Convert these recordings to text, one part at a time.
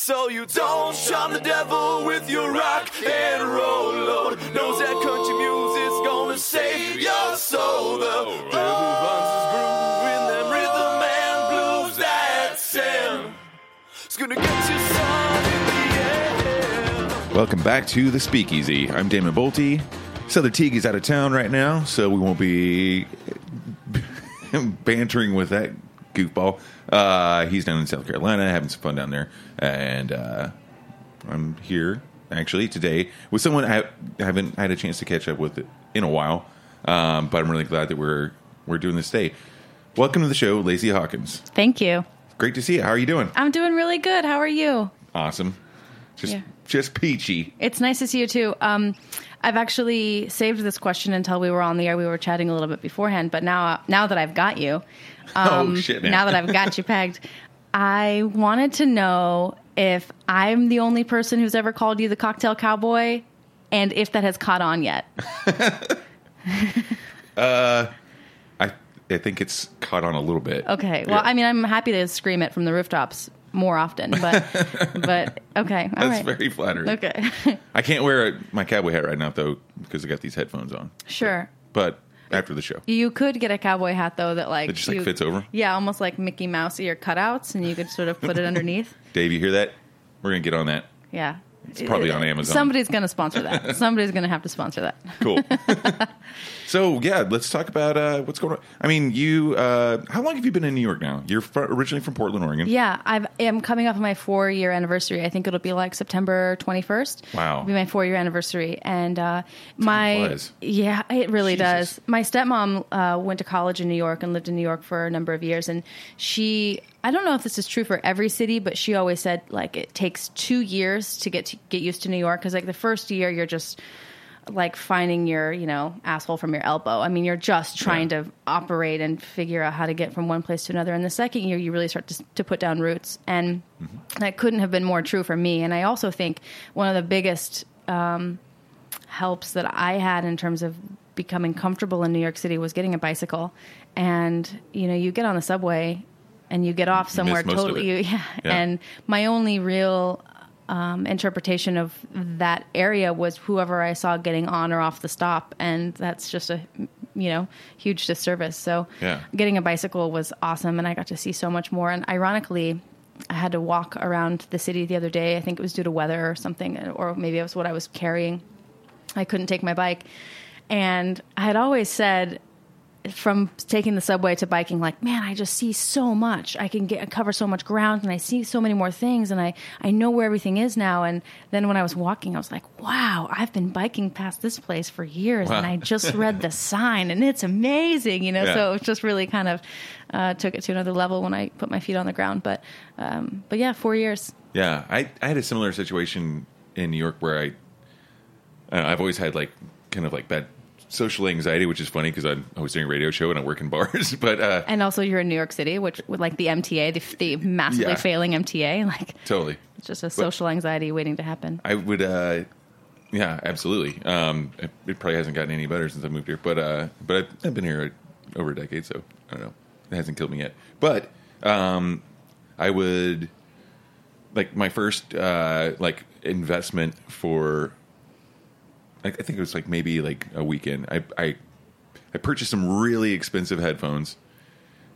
So you don't shun the devil with your rock and roll load. Knows that country music's gonna save your soul. The devil finds his groove in them rhythm and blues that sound. It's gonna get you some in the. Welcome back to the Speakeasy. I'm Damon Boelte. Souther Teague is out of town right now, so we won't be bantering with that goofball. Uh, he's down in South Carolina having some fun down there, and uh, I'm here actually today with someone I haven't had a chance to catch up with in a while, um, but I'm really glad that we're we're doing this today. Welcome to the show, Lacy Hawkins. Thank you. Great to see you. How are you doing? I'm doing really good. How are you? Awesome. Just Yeah. just peachy. It's nice to see you too. Um, I've actually saved this question until we were on the air. We were chatting a little bit beforehand, but now now that I've got you, um, oh shit, man. now that I've got you pegged, I wanted to know if I'm the only person who's ever called you the cocktail cowboy, and if that has caught on yet. Uh, I I think it's caught on a little bit. Okay. Well, Yeah. I mean, I'm happy to scream it from the rooftops more often, but but okay. All That's right. very flattering. Okay. I can't wear my cowboy hat right now though because I got these headphones on. sure. But after the show, You could get a cowboy hat though that like just, like, you- fits over? Yeah, almost like Mickey Mouse ear cutouts, and you could sort of put it underneath. Dave, you hear that? We're gonna get on that. Yeah, It's probably on uh, Amazon. Somebody's going to sponsor that. Somebody's going to have to sponsor that. Cool. so yeah, let's talk about uh, what's going on. I mean, you. Uh, how long have you been in New York now? You're fr- originally from Portland, Oregon. Yeah, I've, I'm coming up on my four year anniversary. I think it'll be like September 21st. Wow. It'll be my four year anniversary, and uh, my yeah, it really Jesus. does. My stepmom uh, went to college in New York and lived in New York for a number of years, and she. I don't know if this is true for every city, but she always said like it takes two years to get to get used to New York because like the first year you're just like finding your you know asshole from your elbow. I mean, you're just trying to operate and figure out how to get from one place to another. And the second year, you really start to, to put down roots, and that couldn't have been more true for me. And I also think one of the biggest um, helps that I had in terms of becoming comfortable in New York City was getting a bicycle. And you know, you get on the subway and you get off somewhere totally. it. yeah. Yeah. And my only real um, interpretation of that area was whoever I saw getting on or off the stop, and that's just a you know huge disservice. So Yeah. getting a bicycle was awesome, and I got to see so much more. And ironically, I had to walk around the city the other day. I think it was due to weather or something, or maybe it was what I was carrying. I couldn't take my bike, and I had always said from taking the subway to biking, like, man, I just see so much. I can get cover so much ground, and I see so many more things, and I I know where everything is now. And then when I was walking, I was like, wow, I've been biking past this place for years, and I just read the sign, and it's amazing, you know. Yeah. So it just really kind of uh, took it to another level when I put my feet on the ground. But um, but yeah, four years. Yeah, I, I had a similar situation in New York where I, uh, I've always had like kind of like bad social anxiety, which is funny because I, I was doing a radio show and I work in bars. But uh, And also, you're in New York City, which with like the MTA, the, the massively Yeah. failing MTA, like totally, it's just a social anxiety waiting to happen. I would. Uh, yeah, absolutely. Um, it, it probably hasn't gotten any better since I moved here, but uh, but I've, I've been here over a decade, so I don't know. It hasn't killed me yet. But um, I would like my first uh, like investment for. I I think it was like maybe like a weekend. I I I purchased some really expensive headphones,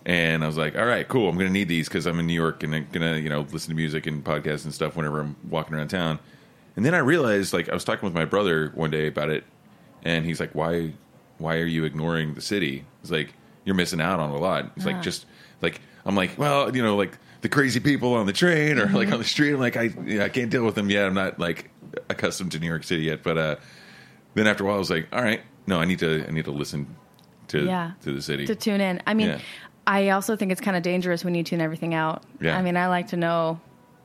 and I was like, "All right, cool. I'm going to need these because I'm in New York and I'm going to you know listen to music and podcasts and stuff whenever I'm walking around town." And then I realized, like, I was talking with my brother one day about it, and he's like, "Why, why are you ignoring the city?" It's like you're missing out on a lot. It's like just like I'm like, well, you know, like the crazy people on the train or like on the street. I'm like, I, yeah, I can't deal with them yet. I'm not like accustomed to New York City yet. But uh, then after a while, I was like, all right, no, I need to, I need to listen to Yeah. to the city. to tune in. I mean, Yeah. I also think it's kind of dangerous when you tune everything out. Yeah. I mean, I like to know,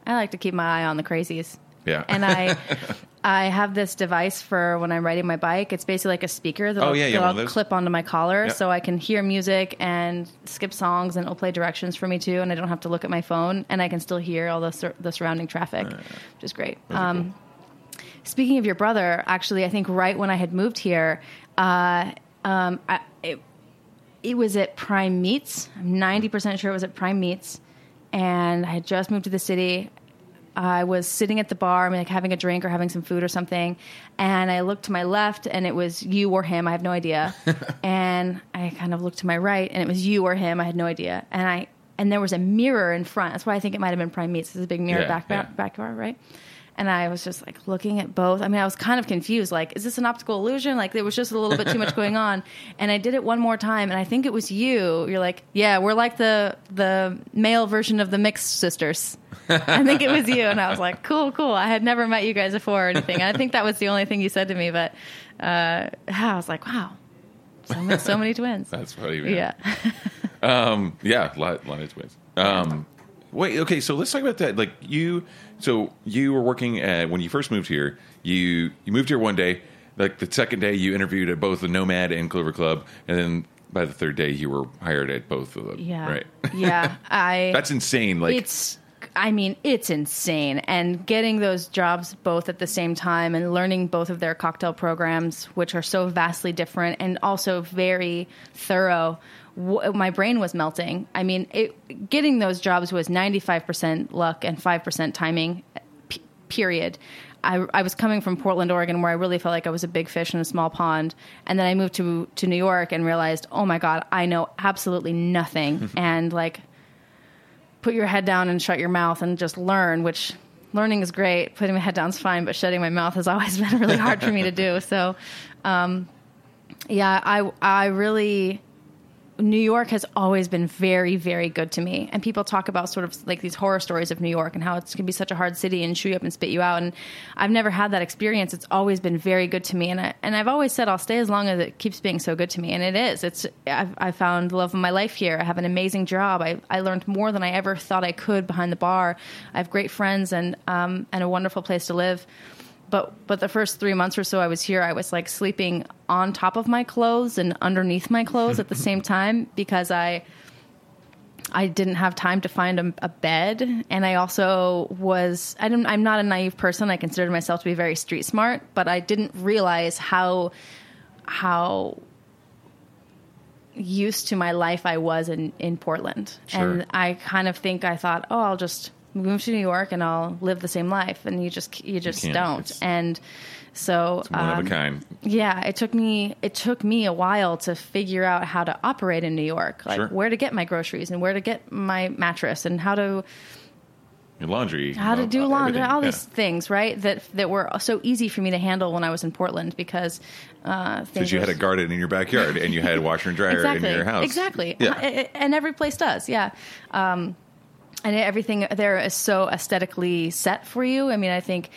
I like to keep my eye on the crazies. Yeah. And I, I have this device for when I'm riding my bike. It's basically like a speaker that Oh, I'll, yeah, yeah, that I'll clip onto my collar, Yep. so I can hear music and skip songs, and it'll play directions for me too, and I don't have to look at my phone, and I can still hear all the sur- the surrounding traffic, which is great. Um, Speaking of your brother, actually, I think right when I had moved here, uh, um, I, it, it was at Prime Meats. I'm 90% sure it was at Prime Meats. And I had just moved to the city. I was sitting at the bar, I mean, like having a drink or having some food or something. And I looked to my left, and it was you or him. I have no idea. and I kind of looked to my right, and it was you or him. I had no idea. And I and there was a mirror in front. That's why I think it might have been Prime Meats. There's a big mirror Yeah, back yeah. back backyard, right? And I was just like looking at both. I mean, I was kind of confused. Like, is this an optical illusion? Like, there was just a little bit too much going on. And I did it one more time, and I think it was you. You're like, yeah, we're like the the male version of the mixed sisters. I think it was you, and I was like, cool, cool. I had never met you guys before or anything. I think that was the only thing you said to me. But uh, I was like, wow, so many, so many twins. That's funny. Man. Yeah. Um, yeah, lot, lot of twins. Um, wait, okay, so let's talk about that. Like you, so you were working at when you first moved here. You you moved here one day. Like the second day, you interviewed at both the Nomad and Clover Club, and then by the third day, you were hired at both of them. Yeah. right. Yeah. I. That's insane. Like it's i mean it's insane and getting those jobs both at the same time and learning both of their cocktail programs which are so vastly different and also very thorough w- my brain was melting i mean it, getting those jobs was 95% luck and 5% timing p- period I, I was coming from Portland, Oregon, where I really felt like I was a big fish in a small pond, and then I moved to to New York and realized, oh my god, I know absolutely nothing, and like put your head down and shut your mouth and just learn, which learning is great. Putting my head down is fine, but shutting my mouth has always been really hard for me to do. So, um, yeah, I, I really, New York has always been very, very good to me. And people talk about sort of like these horror stories of New York and how it's can be such a hard city and chew you up and spit you out. And I've never had that experience. It's always been very good to me. And I, and I've always said I'll stay as long as it keeps being so good to me. And it is. It's I've, I found the love of my life here. I have an amazing job. I, I learned more than I ever thought I could behind the bar. I have great friends and um, and a wonderful place to live but but the first three months or so I was here, I was like sleeping on top of my clothes and underneath my clothes at the same time because I I didn't have time to find a, a bed, and I also was I didn't, I'm not a naive person. I considered myself to be very street smart, but I didn't realize how how used to my life I was in in Portland, Sure. and I kind of think I thought, oh, I'll just move to New York and I'll live the same life, and you just you just can't. don't, It's- and so one um, of a kind. yeah, it took me it took me a while to figure out how to operate in New York, like Sure. where to get my groceries and where to get my mattress and how to your laundry, how to you know, do laundry, everything. all Yeah. these things, right? That that were so easy for me to handle when I was in Portland because uh, Because you had a garden in your backyard and you had a washer and dryer exactly, in your house. exactly, Yeah. Uh, and every place does, yeah. Um, and everything there is so aesthetically set for you. I mean, I think,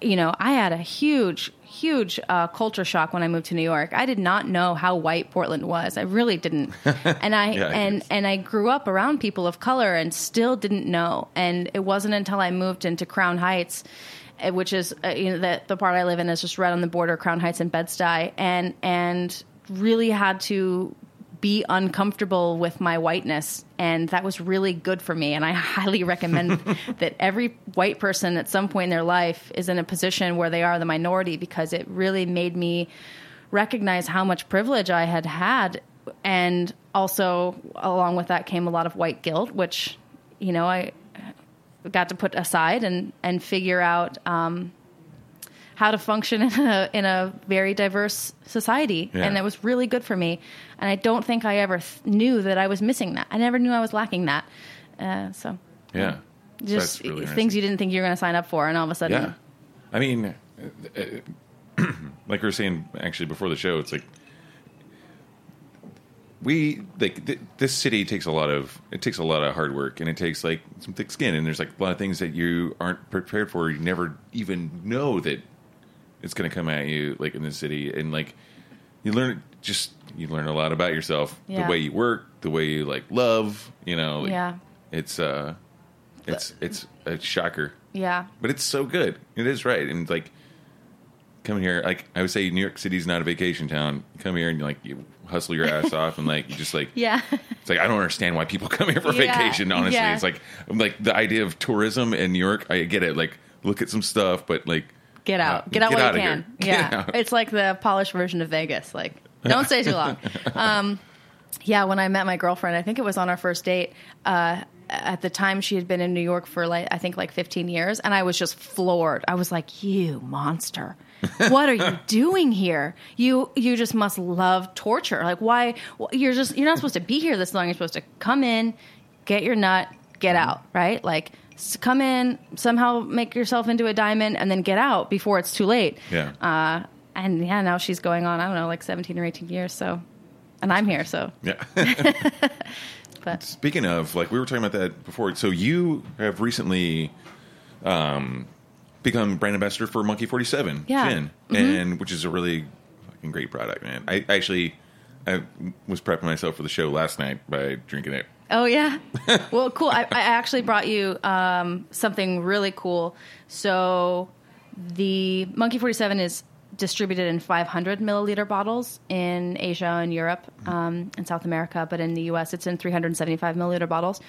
you know, I had a huge, huge uh, culture shock when I moved to New York. I did not know how white Portland was. I really didn't, and I Yeah, and and I grew up around people of color and still didn't know. And it wasn't until I moved into Crown Heights. uh, Which is uh, you know the the part I live in is just right on the border, Crown Heights and Bed Stuy, and and really had to be uncomfortable with my whiteness and that was really good for me. And i highly recommend that every white person at some point in their life is in a position where they are the minority because it really made me recognize how much privilege i had had. And also along with that came a lot of white guilt which you know i got to put aside and and figure out um, how to function in a in a very diverse society, Yeah. and it was really good for me. And I don't think I ever th- knew that I was missing that. I never knew I was lacking that. Uh, so Yeah. just That's really things you didn't think you were going to sign up for, and all of a sudden, Yeah. I mean, uh, uh, like we were saying actually before the show, it's like we like th- this city takes a lot of it takes a lot of hard work and it takes like some thick skin and there's like a lot of things that you aren't prepared for. You never even know that it's going to come at you like in the city and like you learn just you learn a lot about yourself, Yeah. the way you work, the way you like love. You know, like, Yeah. It's uh, it's it's a shocker yeah, but it's so good. It is right, and like coming here, like I would say, New York City's not a vacation town. You come here and you like you hustle your ass off, and like you just like yeah, it's like I don't understand why people come here for Yeah, vacation. Honestly, yeah. it's like like the idea of tourism in New York. I get it. Like look at some stuff, but like get out, get out get while outta you can. Yeah, it's like the polished version of Vegas. Like, don't stay too long. Um, yeah, when I met my girlfriend, I think it was on our first date. Uh, at the time, she had been in New York for like I think like 15 years, and I was just floored. I was like, "You monster." what are you doing here? You you just must love torture. Like why you're just you're not supposed to be here this long. You're supposed to come in, get your nut, get out, right? Like come in, somehow make yourself into a diamond and then get out before it's too late. yeah. Uh and yeah, now she's going on, I don't know, like 17 or 18 years, so and I'm here, so yeah. but Speaking of, like we were talking about that before. So you have recently um, become brand ambassador for Monkey Forty Seven Yeah. Gin, Mm-hmm. and which is a really fucking great product, man. I actually I was prepping myself for the show last night by drinking it. Oh yeah. well, cool. I, I actually brought you um, something really cool. So the Monkey Forty Seven is distributed in 500 milliliter bottles in Asia and Europe um, and South America, but in the U.S. it's in 375 milliliter bottles.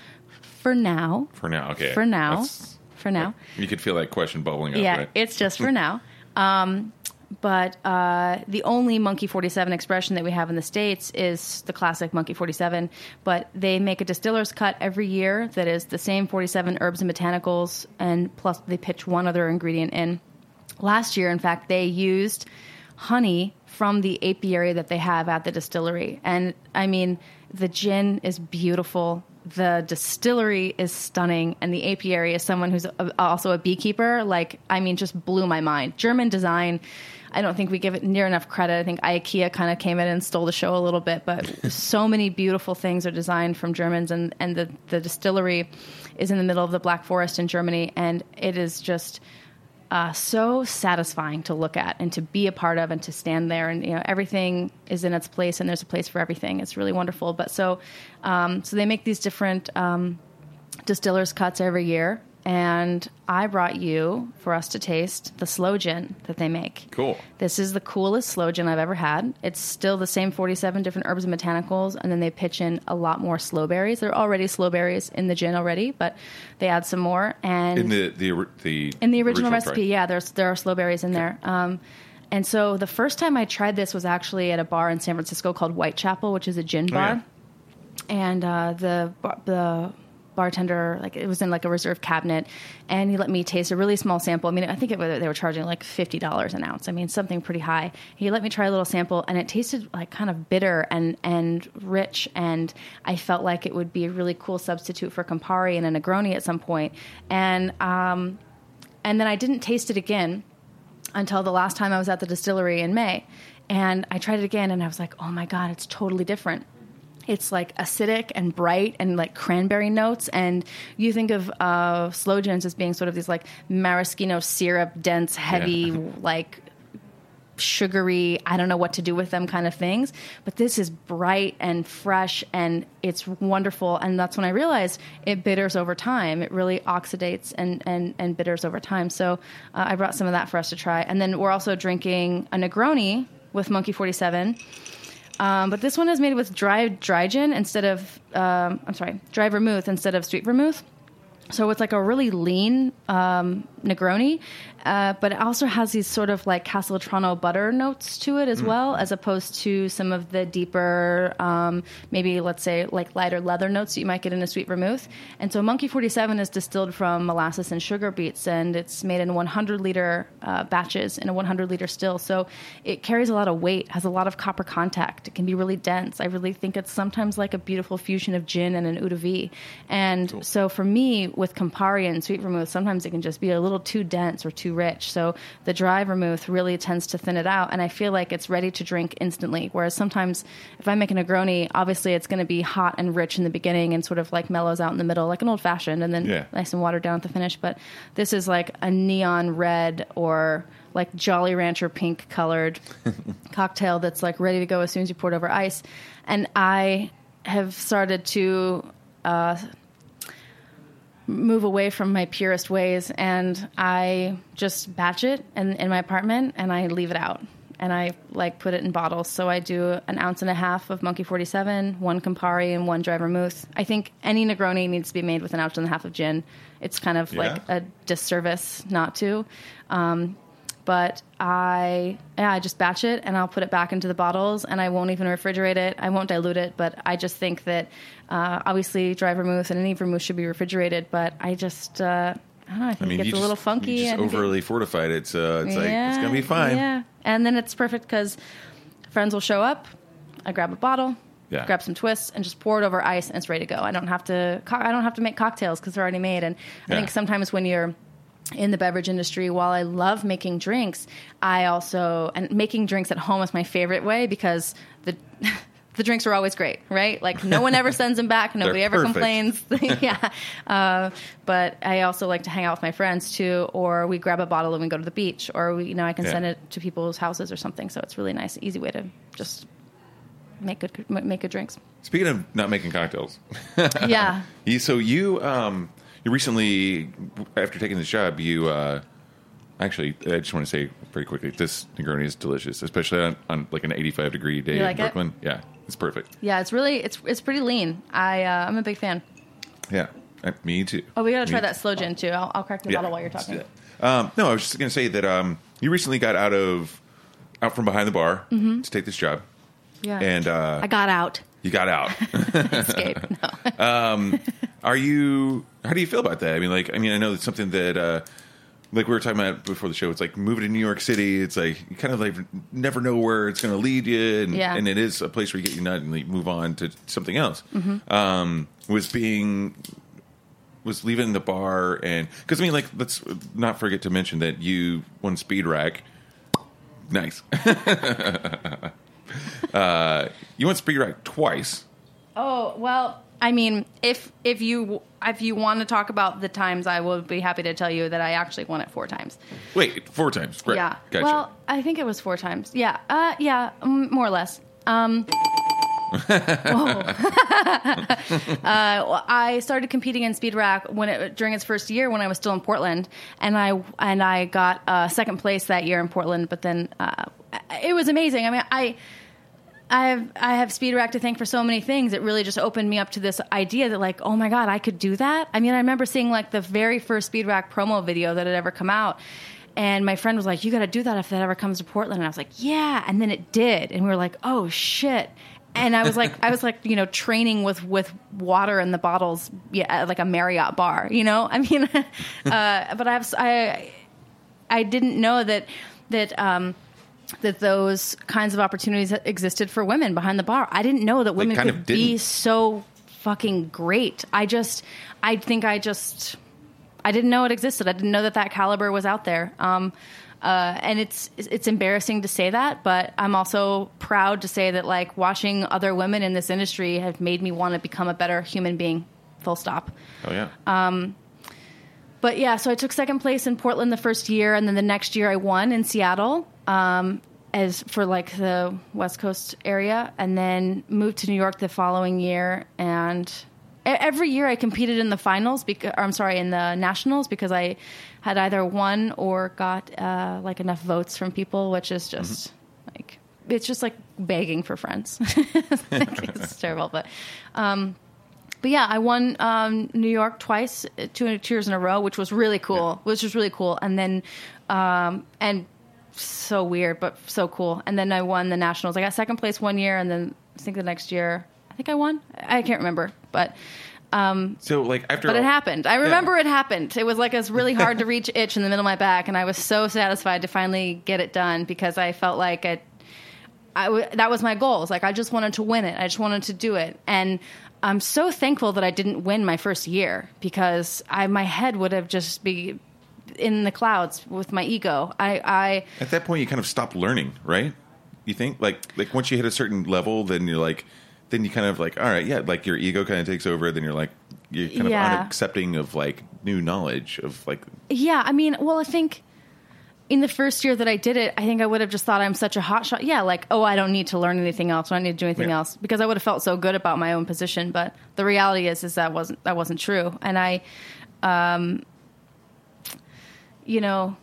For now. For now, okay. For now. That's- For now. you could feel that question bubbling up. yeah, right? it's just for now. Um, but uh, the only Monkey 47 expression that we have in the States is the classic Monkey 47. But they make a distiller's cut every year that is the same 47 herbs and botanicals, and plus they pitch one other ingredient in. Last year, in fact, they used honey from the apiary that they have at the distillery. And I mean, the gin is beautiful. The distillery is stunning, and the apiary is someone who's also a beekeeper. Like, I mean, just blew my mind. German design. I don't think we give it near enough credit. I think IKEA kind of came in and stole the show a little bit, but so many beautiful things are designed from Germans, and and the the distillery is in the middle of the Black Forest in Germany, and it is just uh, so satisfying to look at and to be a part of and to stand there. And you know everything is in its place and there's a place for everything. It's really wonderful. But so um, so they make these different um, distillers cuts every year and i brought you for us to taste the sloe gin that they make Cool. this is the coolest sloe gin I've ever had. It's still the same 47 different herbs and botanicals, and then they pitch in a lot more sloe berries. There are already sloe berries in the gin already, but they add some more. And in the the the in the original, recipe, try. yeah, there's there are sloe berries in there. Um, and so the first time I tried this was actually at a bar in San Francisco called Whitechapel, which is a gin bar. Oh, yeah. And uh, the the bartender like it was in like a reserve cabinet and he let me taste a really small sample i mean i think it, they were charging like $50 an ounce i mean something pretty high he let me try a little sample and it tasted like kind of bitter and and rich and i felt like it would be a really cool substitute for campari and a negroni at some point and um and then i didn't taste it again until the last time I was at the distillery in May. And I tried it again and I was like, oh my God, it's totally different. It's like acidic and bright and like cranberry notes. And you think of uh, sloe gins as being sort of these like maraschino syrup, dense, heavy, Yeah. like sugary, I don't know what to do with them kind of things. But this is bright and fresh and it's wonderful. And that's when I realized it bitters over time. It really oxidates and, and, and bitters over time. So uh, I brought some of that for us to try. And then we're also drinking a Negroni with Monkey 47. Um, but this one is made with dry dry gin instead of um, I'm sorry, dry vermouth instead of sweet vermouth. So it's like a really lean um, Negroni, uh, but it also has these sort of like Castelvetrano butter notes to it as well, as opposed to some of the deeper, um, maybe let's say like lighter leather notes that you might get in a sweet vermouth. And so Monkey 47 is distilled from molasses and sugar beets, and it's made in 100 liter uh, batches in a 100 liter still. So it carries a lot of weight, has a lot of copper contact. It can be really dense. I really think it's sometimes like a beautiful fusion of gin and an eau de vie. And so for me, with Campari and sweet vermouth, sometimes it can just be a little too dense or too rich. So the dry vermouth really tends to thin it out, and I feel like it's ready to drink instantly. Whereas sometimes if I make a Negroni, obviously it's going to be hot and rich in the beginning and sort of like mellows out in the middle, like an old fashioned, and then Yeah. nice and watered down at the finish. But this is like a neon red or like Jolly Rancher pink colored cocktail that's like ready to go as soon as you pour it over ice. And I have started to uh, move away from my purest ways and I just batch it in, in my apartment and I leave it out. And I like put it in bottles. So I do an ounce and a half of Monkey 47, one Campari, and one dry vermouth. I think any Negroni needs to be made with an ounce and a half of gin. It's kind of like a disservice not to. Um, but I yeah, I just batch it and I'll put it back into the bottles and I won't even refrigerate it. I won't dilute it, but I just think that uh, obviously dry vermouth and any vermouth should be refrigerated. But I just uh, I don't know. I think I mean, it gets a little just, funky. You just it- overly fortified it, so it's like it's gonna be fine. Yeah, and then it's perfect because friends will show up. I grab a bottle. Yeah. Grab some twists and just pour it over ice, and it's ready to go. I don't have to. co- I don't have to make cocktails because they're already made. And I Yeah. think sometimes when you're in the beverage industry, while I love making drinks, I also and making drinks at home is my favorite way because the the drinks are always great, right? Like no one ever sends them back, nobody ever complains. yeah, uh, but I also like to hang out with my friends too, or we grab a bottle and we go to the beach, or we, you know, I can Yeah. send it to people's houses or something. So it's really nice, easy way to just make good make good drinks. Speaking of not making cocktails, yeah, you, so you um you recently after taking this job you uh actually I just want to say very quickly this Negroni is delicious, especially on, on like an 85 degree day in like it? Brooklyn. Yeah, it's perfect. yeah, it's really it's it's pretty lean. I uh, I'm a big fan. Yeah, Uh, me too. Oh, we got to try Me- that sloe gin too. I'll, I'll crack the bottle while you're let's do talking. that. Um, no, I was just going to say that um, you recently got out of out from behind the bar to take this job, Yeah, and uh, I got out. you got out. Escape. No. Are you? How do you feel about that? I mean, like, I mean, I know it's something that, uh, like we were talking about before the show. It's like moving to New York City. It's like you kind of like never know where it's going to lead you, and, Yeah. and it is a place where you get nut and like, move on to something else. Mm-hmm. Um, was being was leaving the bar and because I mean, like, let's not forget to mention that you won Speed Rack. Nice. uh, you won Speed Rack twice. Oh well, I mean, if if you if you want to talk about the times, I will be happy to tell you that I actually won it four times. Wait, four times. Right. Yeah. Gotcha. Well, I think it was four times. Yeah. Uh, yeah. More or less. Um, uh, I started competing in speed rack when it during its first year when I was still in Portland, and I and I got uh, second place that year in Portland. But then uh, it was amazing. I mean, I. I have I have speed rack to thank for so many things. It really just opened me up to this idea that like, oh my god, I could do that. I mean, I remember seeing like the very first speed rack promo video that had ever come out, and my friend was like, "You got to do that if that ever comes to Portland." And I was like, "Yeah," and then it did, and we were like, "Oh shit!" and I was like, I was like, you know, training with with water in the bottles, yeah, like a Marriott bar, you know. I mean, uh, but I have, I, I didn't know that that um, that those kinds of opportunities existed for women behind the bar. I didn't know that women kind could be so fucking great. I just, I think I just, I didn't know it existed. I didn't know that that caliber was out there. Um, uh, and it's it's embarrassing to say that, but I'm also proud to say that like watching other women in this industry have made me want to become a better human being. Full stop. Oh yeah. Um, But yeah, so I took second place in Portland the first year, and then the next year I won in Seattle um, as for like the West Coast area, and then moved to New York the following year. And every year I competed in the finals, because I'm sorry, in the nationals because I had either won or got uh, like enough votes from people, which is just like it's just like begging for friends. it's terrible, but. Um, but yeah, I won um, New York twice, two, two years in a row, which was really cool. Which was really cool, and then um, and so weird, but so cool. And then I won the nationals. I got second place one year, and then I think the next year, I think I won. I can't remember, but so like after but it happened. I remember it happened. It was like this really hard to reach itch in the middle of my back, and I was so satisfied to finally get it done because I felt like it. I w- that was my goal. It's like I just wanted to win it. I just wanted to do it, and I'm so thankful that I didn't win my first year because I my head would have just be in the clouds with my ego. I, I At that point, you kind of stop learning, right? You think like like once you hit a certain level, then you're like, then you kind of like, all right, yeah, like your ego kind of takes over. Then you're like, you're kind Yeah. of unaccepting of like new knowledge of like, Yeah, I mean, well, I think in the first year that I did it, I think I would have just thought I'm such a hot shot. Yeah, like, oh, I don't need to learn anything else. I don't need to do anything Yeah. else because I would have felt so good about my own position. But the reality is, is that wasn't that wasn't true. And I, um, you know,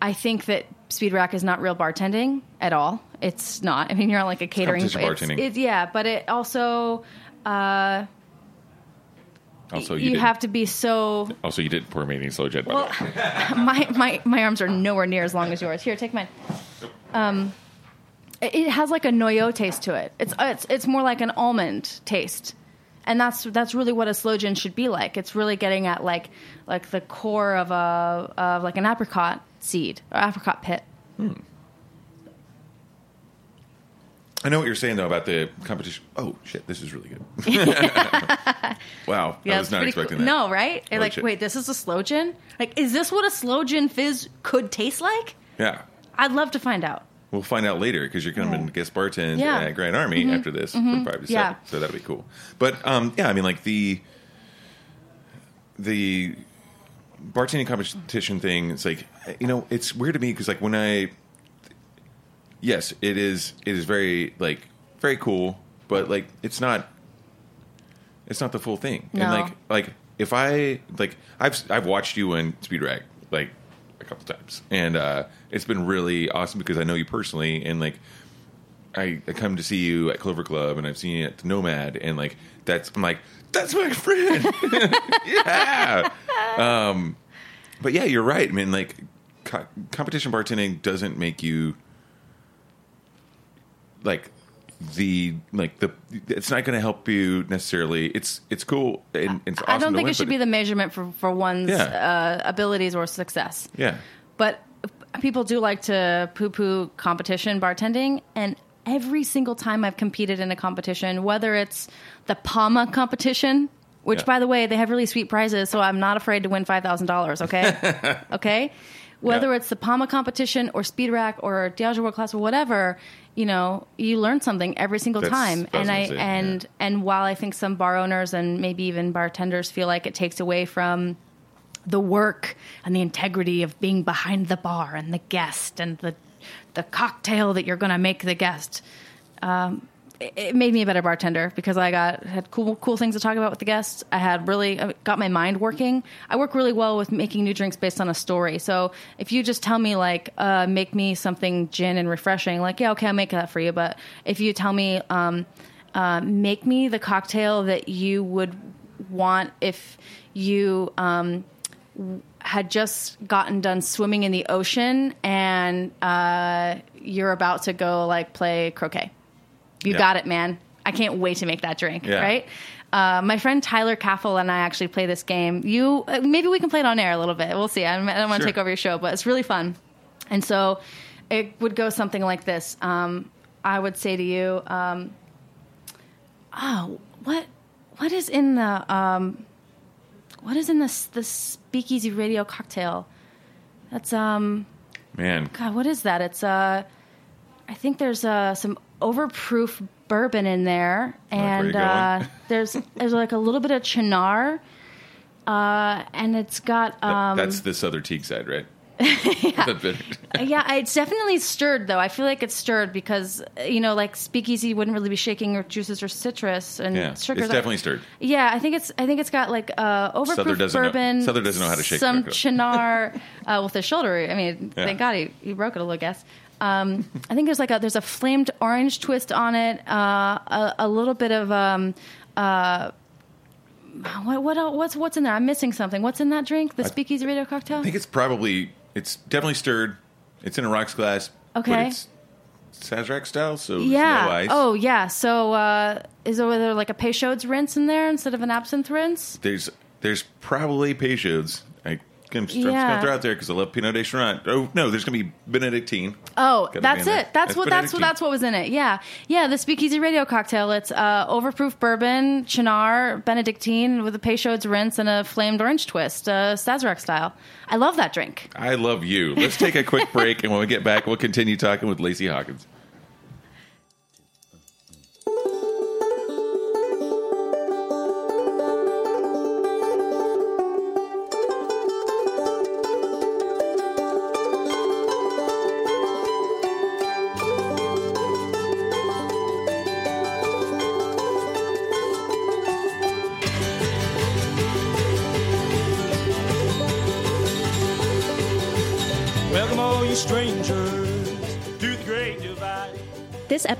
I think that speed rack is not real bartending at all. It's not. I mean, you're on like a catering. competition it's- bartending. it- yeah, but it also. Uh, also you, you have to be so also you didn't pour me any slow jet. Well, my, my my arms are nowhere near as long as yours. Here, take mine. Um, it, has like a noyau taste to it. It's uh, it's it's more like an almond taste, and that's that's really what a sloe gin should be like. It's really getting at like like the core of a of like an apricot seed or apricot pit. I know what you're saying though about the competition. Oh shit, this is really good. wow, I was not expecting cool. that. No, right? Holy like, shit. wait, this is a sloe gin. Like, is this what a sloe gin fizz could taste like? Yeah, I'd love to find out. we'll find out later because you're coming to guest bartend Yeah. Mm-hmm. at Grand Army after this from five to seven. So that'll be cool. But um, yeah, I mean, like the the bartending competition thing. It's like you know, it's weird to me because like when I yes, it is it is very like very cool, but like it's not it's not the full thing. No. And like like if I like I've I've watched you in Speed Rack like a couple times, and uh, it's been really awesome because I know you personally, and like I, I come to see you at Clover Club, and I've seen you at Nomad, and like that's I'm like that's my friend, yeah. Um, but yeah, you're right. I mean, like co- competition bartending doesn't make you like the like the it's not going to help you necessarily it's it's cool and it's awesome I don't think win, it should be the measurement for, for one's Yeah. uh, abilities or success. yeah But people do like to poo poo competition bartending. And every single time I've competed in a competition, whether it's the PAMA competition, which, Yeah. by the way, they have really sweet prizes, so I'm not afraid to win $5,000, okay? okay? Whether Yeah. it's the PAMA competition or Speed Rack or Diageo World Class or whatever, you know, you learn something every single That's time. was And I and yeah. and while I think some bar owners and maybe even bartenders feel like it takes away from the work and the integrity of being behind the bar and the guest and the the cocktail that you're going to make the guest. Um, it, made me a better bartender because I got had cool cool things to talk about with the guests. I had really I got my mind working. I work really well with making new drinks based on a story. So if you just tell me like uh, make me something gin and refreshing, like yeah okay I'll make that for you. But if you tell me um, uh, make me the cocktail that you would want if you um, had just gotten done swimming in the ocean and uh, you're about to go like play croquet. You Yeah. got it, man. I can't wait to make that drink. Yeah. Right. Uh, my friend Tyler Caffel and I actually play this game. You uh, maybe we can play it on air a little bit. We'll see. I don't, don't want to Sure. take over your show, but it's really fun. And so it would go something like this. Um, I would say to you, um, "Oh, what what is in the um, what is in this the Speakeasy Radio cocktail? That's um, Man, God, what is that? It's uh, I think there's uh some overproof bourbon in there, and uh, there's there's like a little bit of Cynar, uh, and it's got um, that's this other teak side, right? Bit- yeah, it's definitely stirred though. I feel like it's stirred because you know, like Speakeasy wouldn't really be shaking or juices or citrus and yeah, sugar. it's definitely stirred. Yeah, I think it's I think it's got like uh, overproof Souther doesn't know- bourbon. Souther doesn't know how to shake some Cynar uh, with his shoulder. I mean, Yeah. thank God he, he broke it a little, guess. Um, I think there's like a there's a flamed orange twist on it. Uh, a, a little bit of um, uh, what what el- what's what's in there? I'm missing something. What's in that drink? The Speakeasy Radio cocktail. I think it's probably it's definitely stirred. It's in a rocks glass. Okay. Sazerac style, so yeah. no ice. Oh yeah. So uh, is there like a Peychaud's rinse in there instead of an absinthe rinse? There's there's probably Peychaud's. I, I'm just Yeah. gonna throw out there because I love Pineau des Charentes. Oh no, there's gonna be Benedictine. Oh, Gotta be that's in there. it. That's, That's what that's Benedictine. what that's what was in it. Yeah, yeah. The Speakeasy Radio cocktail. It's uh, overproof bourbon, Cynar, Benedictine with a Peychaud's rinse and a flamed orange twist, uh, Sazerac style. I love that drink. I love you. Let's take a quick break, and when we get back, we'll continue talking with Lacy Hawkins.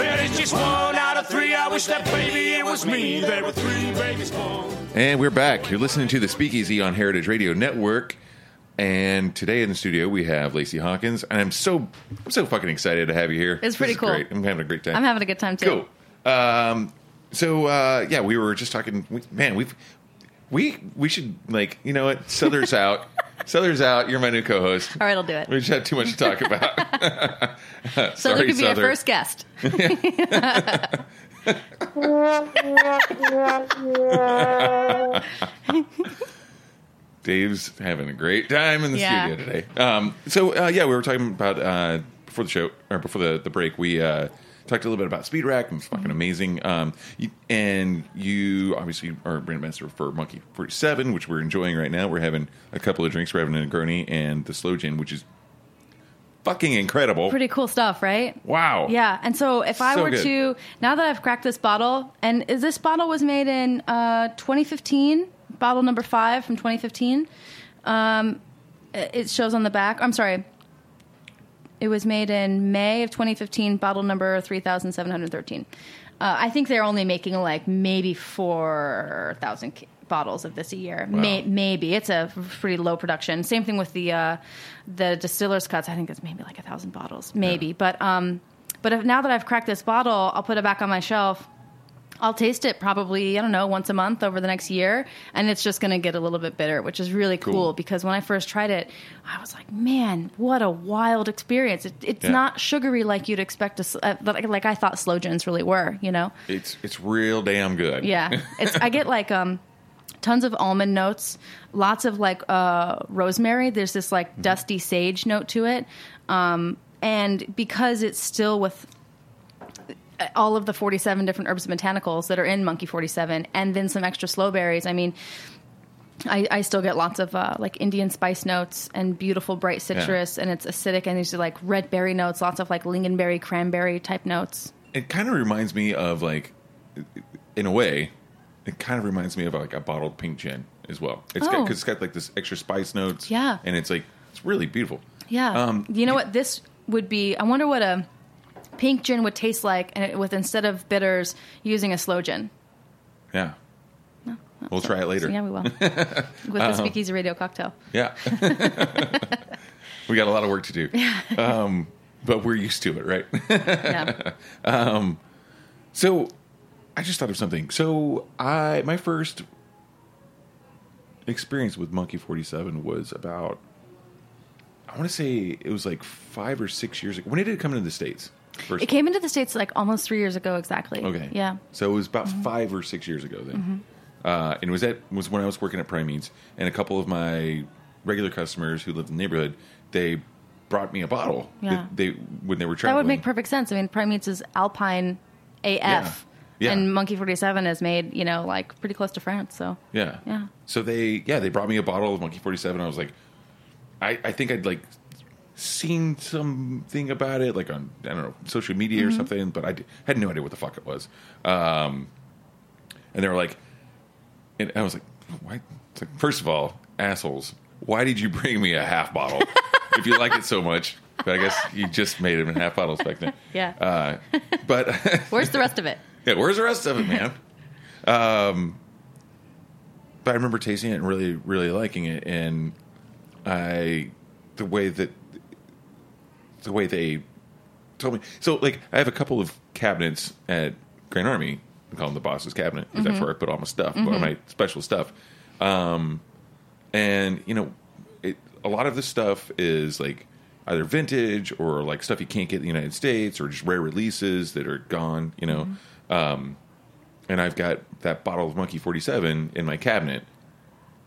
Well, it's just one out of three. I wish that baby it was me. There were three babies born. And we're back. You're listening to the Speakeasy on Heritage Radio Network. And today in the studio we have Lacy Hawkins, and I'm so I'm so fucking excited to have you here. It's pretty cool. Great. I'm having a great time. I'm having a good time too. Cool. Um, so uh, yeah, we were just talking. We, man, we've we we should like you know what? Souther's out. Souther's out. You're my new co-host. All right, I'll do it. We just had too much to talk about. So there Sorry, could be our Souther. first guest. Dave's having a great time in the Yeah. studio today. Um, so uh, yeah, we were talking about uh, before the show or before the, the break. We uh, talked a little bit about Speed Rack. and It's fucking Mm-hmm. amazing. Um, you, and you obviously are a brand ambassador for Monkey Forty Seven, which we're enjoying right now. We're having a couple of drinks. We're having a Negroni and the Sloe Gin, which is fucking incredible. Pretty cool stuff, right? wow. Yeah, and so if I So were good. to now that I've cracked this bottle, and is this bottle was made in uh, 2015, bottle number five from 2015. Um, it shows on the back. I'm sorry. It was made in May of 2015, bottle number 3,713. Uh, I think they're only making like maybe 4,000 ca- bottles of this a year. May- maybe. It's a pretty low production. Same thing with the uh, the distiller's cuts. I think it's maybe like a 1,000 bottles. Maybe. But um, but if, now that I've cracked this bottle, I'll put it back on my shelf. I'll taste it probably, I don't know, once a month over the next year. And it's just going to get a little bit bitter, which is really cool, Cool. because when I first tried it, I was like, man, what a wild experience. It, it's Yeah. not sugary like you'd expect, to, uh, like, like I thought sloe gins really were, you know? It's it's real damn good. Yeah. It's, I get like, um, tons of almond notes, lots of like uh, rosemary. There's this like dusty sage note to it, um, and because it's still with all of the 47 different herbs and botanicals that are in Monkey 47, and then some extra sloe berries. I mean, I, I still get lots of uh, like Indian spice notes and beautiful bright citrus, and it's acidic, and these are like red berry notes, lots of like lingonberry, cranberry type notes. It kind of reminds me of like, in a way, it kind of reminds me of like a bottled pink gin as well. It's got Oh. because it's got like this extra spice notes. Yeah. and it's like it's really beautiful. Yeah. Um, you know what? This would be. I wonder what a pink gin would taste like, and it, with instead of bitters, using a sloe gin. Yeah, we'll try it later. So yeah, we will. With the Speakeasy Radio cocktail. Yeah. we got a lot of work to do. Um, but we're used to it, right? Yeah. Um, so I just thought of something. So I my first experience with Monkey 47 was about I want to say it was like 5 or 6 years ago. When it did it come into the states? First It came into the states like almost three years ago, exactly. Okay. Yeah. So it was about five or six years ago then, uh, and it was at was when I was working at Prime Meats, and a couple of my regular customers who lived in the neighborhood, they brought me a bottle. Yeah. that They when they were traveling. That would make perfect sense. I mean, Prime Meats is Alpine AF. Yeah. And Monkey 47 is made, you know, like pretty close to France. So, Yeah. Yeah. So they yeah they brought me a bottle of Monkey Forty Seven. I was like, I I think I'd like seen something about it like on I don't know social media or something, but I d- had no idea what the fuck it was. Um, and they were like, and I was like, why? It's like, first of all, assholes, why did you bring me a half bottle if you like it so much? But I guess you just made them in half bottles back then. yeah. Uh, but Where's the rest of it? yeah, where's the rest of it, man? um, but I remember tasting it and really, really liking it, and I, the way that, the way they told me. So, like, I have a couple of cabinets at Grand Army. I call them the boss's cabinet because that's where I put all my stuff, all my special stuff. Um, and you know, it, a lot of this stuff is like either vintage or like stuff you can't get in the United States or just rare releases that are gone. You know, um, and I've got that bottle of Monkey Forty Seven in my cabinet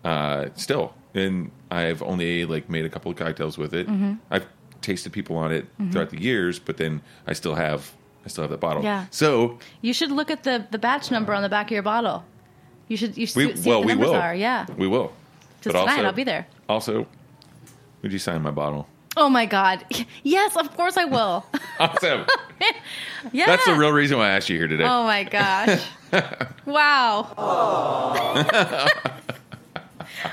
uh, still, and I've only like made a couple of cocktails with it. I've tasted people on it mm-hmm. throughout the years, but then I still have I still have that bottle. Yeah. So You should look at the, the batch number on the back of your bottle. You should you should we see well what the we numbers will. are. Yeah. we will. Just tonight, I'll be there. Also, would you sign my bottle? Oh my god. Yes, of course I will. Awesome. Yeah. That's the real reason why I asked you here today. Oh my gosh! wow.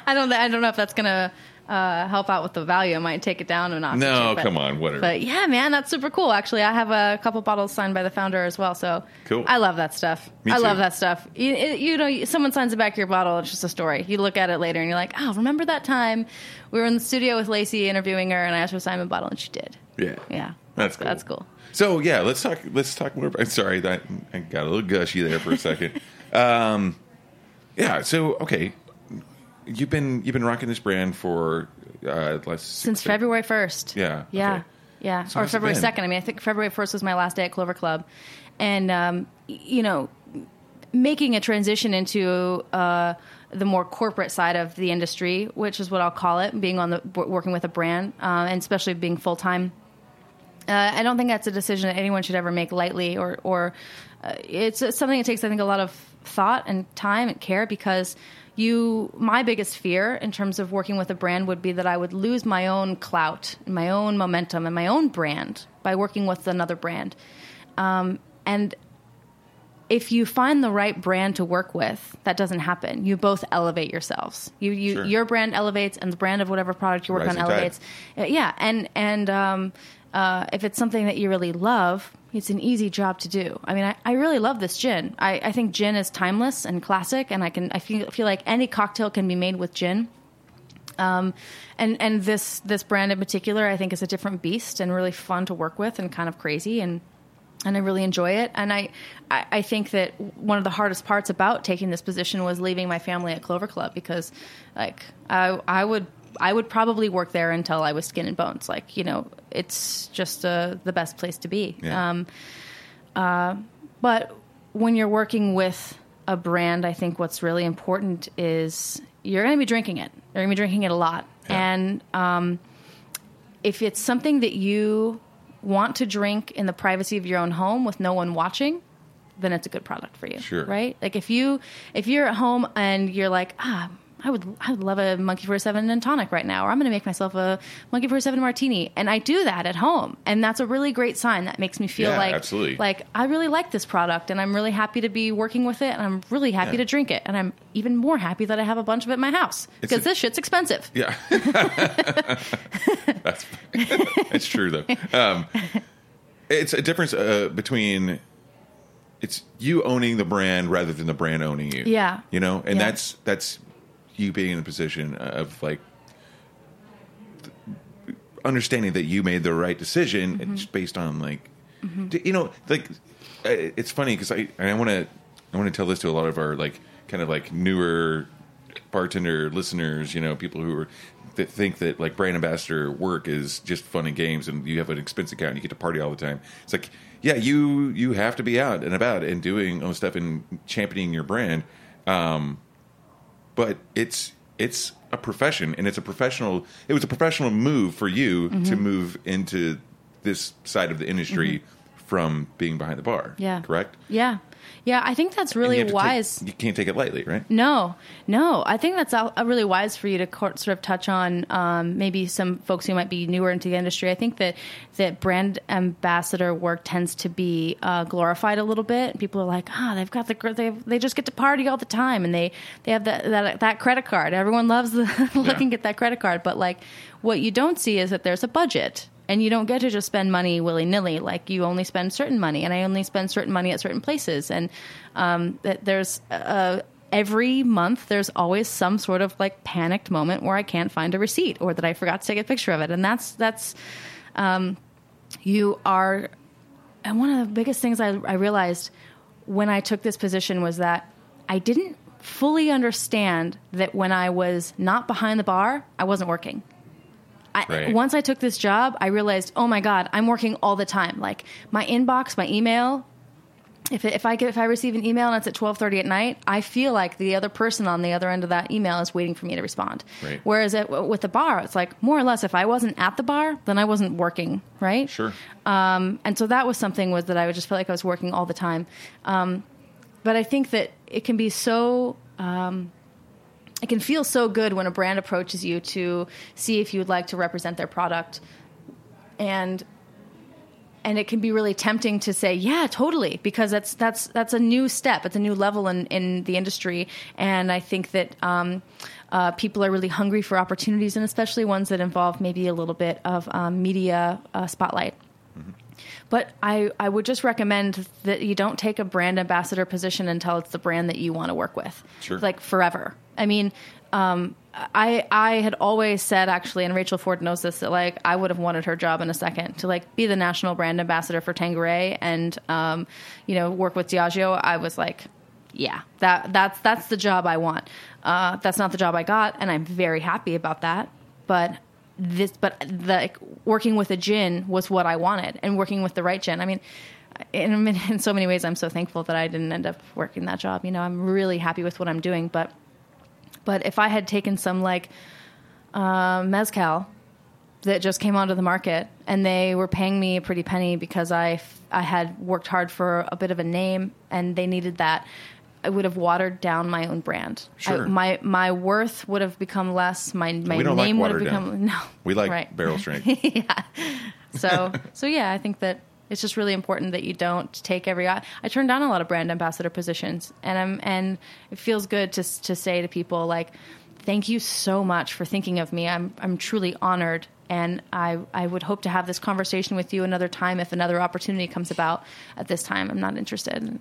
I don't. I don't know if that's gonna uh, help out with the value. I might take it down a notch. or no, but- come on, whatever. But yeah, man, that's super cool. Actually, I have a couple bottles signed by the founder as well. So Cool. I love that stuff. Me I too. love that stuff. You, you know, someone signs the back of your bottle. It's just a story. You look at it later and you're like, oh, remember that time we were in the studio with Lacy interviewing her, and I asked her to sign my bottle, and she did. yeah, Yeah, That's cool. That's cool. So yeah, let's talk. Let's talk more. About, sorry, that I got a little gushy there for a second. um, yeah. So okay, you've been you've been rocking this brand for uh, less Since February first. Yeah, Yeah. okay. Yeah. So or February second. I mean, I think February first was my last day at Clover Club, and um, you know, making a transition into uh, the more corporate side of the industry, which is what I'll call it, being on the working with a brand, uh, and especially being full time. Uh, I don't think that's a decision that anyone should ever make lightly, or or uh, it's something that takes, I think, a lot of thought and time and care because you. My biggest fear in terms of working with a brand would be that I would lose my own clout, my own momentum, and my own brand by working with another brand. Um, and if you find the right brand to work with, that doesn't happen. You both elevate yourselves. You, you Sure. your brand elevates, and the brand of whatever product you work Rising on elevates. Uh, yeah, and and um, uh, if it's something that you really love, it's an easy job to do. I mean, I, I really love this gin. I, I think gin is timeless and classic, and I can I feel feel like any cocktail can be made with gin. Um, and and this this brand in particular, I think, is a different beast and really fun to work with and kind of crazy and and I really enjoy it. And I, I, I think that one of the hardest parts about taking this position was leaving my family at Clover Club because, like, I, I would. I would probably work there until I was skin and bones. Like you know, it's just uh, the best place to be. Yeah. Um, uh, but when you're working with a brand, I think what's really important is you're going to be drinking it. You're going to be drinking it a lot, Yeah. and um, if it's something that you want to drink in the privacy of your own home with no one watching, then it's a good product for you. Sure. Right? Like if you if you're at home and you're like, ah, I would I would love a monkey 47 and tonic right now, or I'm going to make myself a monkey 47 martini, and I do that at home, and that's a really great sign. That makes me feel Yeah, like absolutely. like I really like this product, and I'm really happy to be working with it, and I'm really happy Yeah. to drink it, and I'm even more happy that I have a bunch of it in my house because this shit's expensive. Yeah, that's it's true though. Um, it's a difference uh, between it's you owning the brand rather than the brand owning you. Yeah. you know, and Yeah. that's that's you being in a position of like th- understanding that you made the right decision. Mm-hmm. It's based on like d- you know, like it's funny because I I want to I want to tell this to a lot of our like kind of like newer bartender listeners, you know, people who are that think that like brand ambassador work is just fun and games, and you have an expense account, and you get to party all the time. It's like, yeah, you you have to be out and about and doing all stuff and championing your brand, um, but it's it's a profession, and it's a professional. It was a professional move for you mm-hmm. to move into this side of the industry mm-hmm. From being behind the bar. Yeah. correct. Yeah, yeah. I think that's really you to take- wise. you can't take it lightly, right? No, no. I think that's a a really wise for you to co- sort of touch on um, maybe some folks who might be newer into the industry. I think that that brand ambassador work tends to be uh, glorified a little bit. People are like, ah, they've got the they they just get to party all the time, and they they have that that, that credit card. Everyone loves the looking at that credit card, but like what you don't see is that there's a budget. And you don't get to just spend money willy nilly. Like you only spend certain money, and I only spend certain money at certain places. And um, that there's uh, every month there's always some sort of like panicked moment where I can't find a receipt or that I forgot to take a picture of it. And that's that's um, you are and one of the biggest things I, I realized when I took this position was that I didn't fully understand that when I was not behind the bar, I wasn't working. I, Right. Once I took this job, I realized, oh my god, I'm working all the time. Like my inbox, my email. If, if I get if I receive an email and it's at twelve thirty at night, I feel like the other person on the other end of that email is waiting for me to respond. Right. Whereas at, with the bar, it's like more or less, if I wasn't at the bar, then I wasn't working. Right. Sure. Um, and so that was something was that I would just feel like I was working all the time. Um, but I think that it can be so. Um, it can feel so good when a brand approaches you to see if you would like to represent their product, and and it can be really tempting to say, yeah, totally, because that's that's that's a new step, it's a new level in in the industry, and I think that. Um, uh, people are really hungry for opportunities, and especially ones that involve maybe a little bit of um, media uh, spotlight. But I, I would just recommend that you don't take a brand ambassador position until it's the brand that you want to work with. Sure. Like forever. I mean, um, I I had always said actually, and Rachel Ford knows this, that like I would have wanted her job in a second to like be the national brand ambassador for Tanqueray and um, you know work with Diageo. I was like, yeah, that that's that's the job I want. Uh, that's not the job I got, and I'm very happy about that. But this, but the like, working with a gin was what I wanted, and working with the right gin. I mean, in, in so many ways, I'm so thankful that I didn't end up working that job. You know, I'm really happy with what I'm doing. But, but if I had taken some like uh, mezcal that just came onto the market and they were paying me a pretty penny because I, I had worked hard for a bit of a name and they needed that. I would have watered down my own brand. Sure. I, my my worth would have become less. My my don't like name would have become down. no. We like right. barrel strength. Yeah. So so yeah, I think that it's just really important that you don't take every. I turned down a lot of brand ambassador positions, and I'm and it feels good to to say to people like, thank you so much for thinking of me. I'm I'm truly honored. And I, I would hope to have this conversation with you another time if another opportunity comes about. At this time, I'm not interested.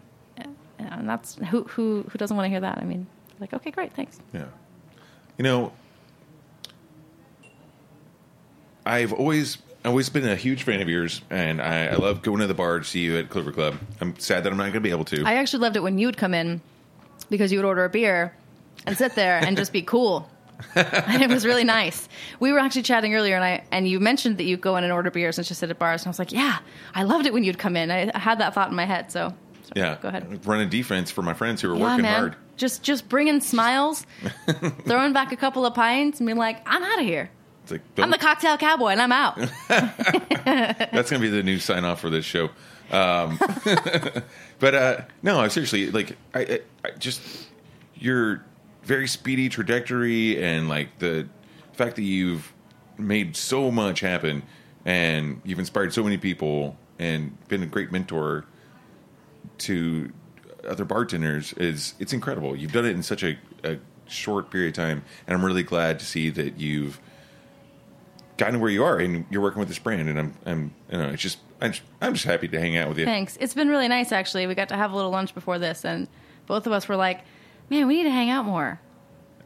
And, that's who who who doesn't want to hear that. I mean, like okay, great, thanks. Yeah. You know, I've always always been a huge fan of yours, and I, I love going to the bar to see you at Clover Club. I'm sad that I'm not going to be able to. I actually loved it when you would come in because you would order a beer and sit there and just be cool. and it was really nice. We were actually chatting earlier, and I and you mentioned that you go in and order beers and just sit at bars, and I was like, yeah, I loved it when you'd come in. I, I had that thought in my head, so Sorry, Yeah, Go ahead. Running defense for my friends who are Yeah, working man. hard. Just just bringing smiles, throwing back a couple of pints, and being like, "I'm out of here. It's like, I'm the cocktail cowboy, and I'm out." That's gonna be the new sign off for this show. Um, but uh, no, seriously, like I, I, I just your very speedy trajectory and like the fact that you've made so much happen and you've inspired so many people and been a great mentor to other bartenders is it's incredible. You've done it in such a, a short period of time, and I'm really glad to see that you've gotten where you are and you're working with this brand. And I'm, I'm, you know, it's just, I'm just, I'm just happy to hang out with you. Thanks. It's been really nice, actually. We got to have a little lunch before this, and both of us were like, "Man, we need to hang out more."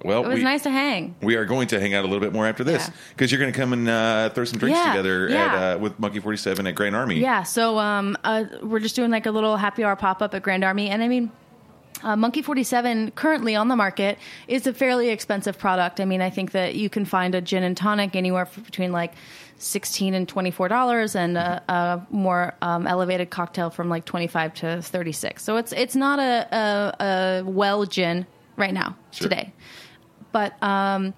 Well, It was we, nice to hang. we are going to hang out a little bit more after this Yeah. because you're going to come and uh, throw some drinks Yeah, together yeah. at uh, with Monkey Forty Seven at Grand Army. Yeah, so um, uh, we're just doing like a little happy hour pop up at Grand Army, and I mean, uh, Monkey Forty Seven currently on the market is a fairly expensive product. I mean, I think that you can find a gin and tonic anywhere between like sixteen and twenty four dollars, and a, a more um, elevated cocktail from like twenty five to thirty six. So it's it's not a, a, a well gin right now Sure. today, but um,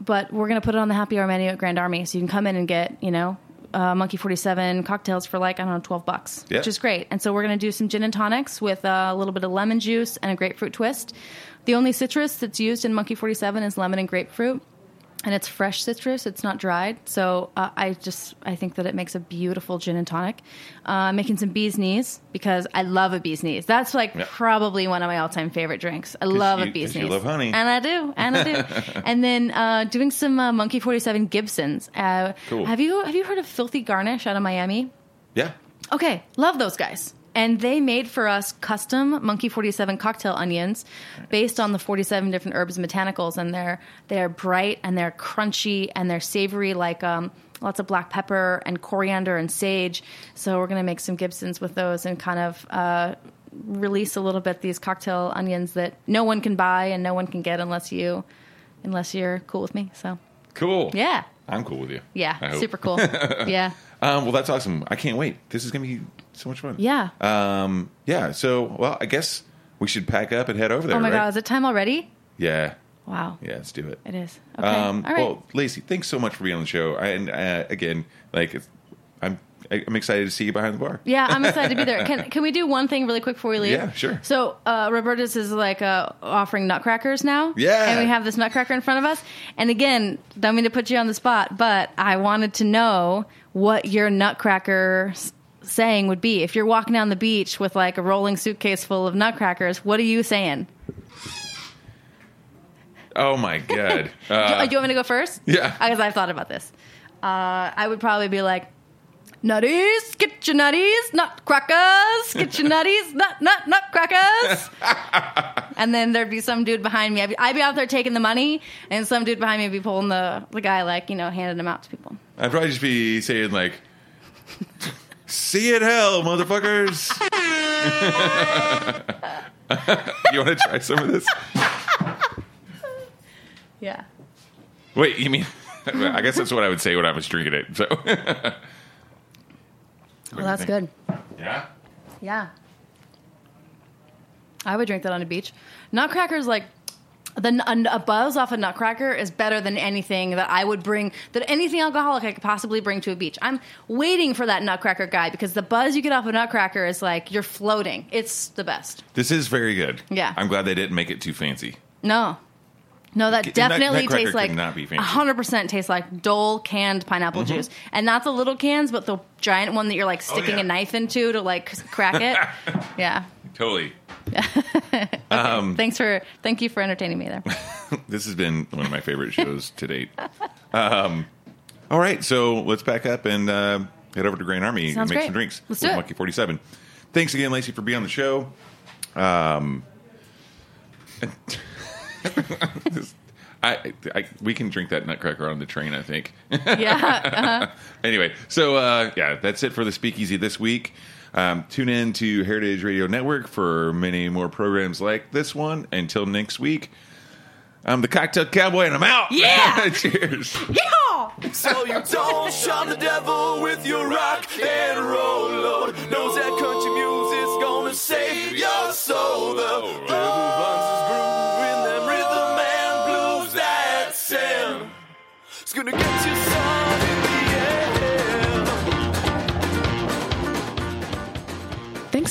but we're going to put it on the happy hour menu at Grand Army, so you can come in and get you know uh, Monkey Forty Seven cocktails for like I don't know twelve bucks, Yeah. which is great. And so we're going to do some gin and tonics with uh, a little bit of lemon juice and a grapefruit twist. The only citrus that's used in Monkey Forty Seven is lemon and grapefruit. And it's fresh citrus; it's not dried. So uh, I just I think that it makes a beautiful gin and tonic. Uh, making some bees knees because I love a bees knees. That's like Yeah. probably one of my all time favorite drinks. I love you- a bees 'cause you knees. love honey. and I do, and I do. and then uh, doing some uh, Monkey Forty Seven Gibsons. Uh, Cool. Have you have you heard of Filthy Garnish out of Miami? yeah. Okay, love those guys. And they made for us custom Monkey 47 cocktail onions based on the 47 different herbs and botanicals. And they're, they're bright and they're crunchy and they're savory, like um, lots of black pepper and coriander and sage. So we're going to make some Gibsons with those and kind of uh, release a little bit these cocktail onions that no one can buy and no one can get unless you, unless you're cool with me. So Cool. yeah, I'm cool with you. Yeah, super cool. yeah, Um, well, that's awesome. I can't wait. This is going to be so much fun. yeah. Um, yeah. So, well, I guess we should pack up and head over there. oh my right? God, is it time already? Yeah. Wow. Yeah. Let's do it. It is. Okay. Um, All right. Well, Lacy, thanks so much for being on the show. I, and uh, again, like, I'm I'm excited to see you behind the bar. yeah, I'm excited to be there. Can can we do one thing really quick before we leave? Yeah, sure. So uh, Roberta's is like uh, offering nutcrackers now. Yeah. and we have this nutcracker in front of us. And again, don't mean to put you on the spot, but I wanted to know what your nutcracker saying would be. If you're walking down the beach with like a rolling suitcase full of nutcrackers, what are you saying? Oh my god. do, Uh, do you want me to go first? yeah. Because I've thought about this. Uh, I would probably be like, Nutties, get your nutties, nutcrackers, get your nutties, nut, nut, nutcrackers. and then there'd be some dude behind me. I'd be, I'd be out there taking the money, and some dude behind me would be pulling the, the guy, like, you know, handing them out to people. I'd probably just be saying like, "See it, hell, motherfuckers." you want to try some of this? Yeah. Wait, you mean? I guess that's what I would say when I was drinking it. So, Well, that's good. yeah. Yeah. I would drink that on a beach. Nutcrackers, like, the a, a buzz off a nutcracker is better than anything that I would bring, that anything alcoholic I could possibly bring to a beach. I'm waiting for that nutcracker guy because the buzz you get off a nutcracker is like you're floating. It's the best. This is very good. Yeah. I'm glad they didn't make it too fancy. No. No, that Nut- definitely Nutcracker tastes like not be fancy. 100% tastes like Dole canned pineapple mm-hmm. juice. And not the little cans, but the giant one that you're like oh, sticking yeah. a knife into to like crack it. yeah. Totally. Thanks for thank you for entertaining me there. This has been one of my favorite shows to date. Um, all right, so let's pack up and uh, head over to Grand Army Sounds and make great. some drinks Let's with do it. Monkey 47. Thanks again, Lacy, for being on the show. Um, I, I, we can drink that nutcracker on the train, I think. Yeah. anyway, so uh, yeah, that's it for the Speakeasy this week. Um, tune in to Heritage Radio Network for many more programs like this one. Until next week, I'm the Cocktail Cowboy, and I'm out. Yeah! Cheers. Yeehaw! So you don't shun the devil with your rock and roll, Lord. Knows that country music's gonna save your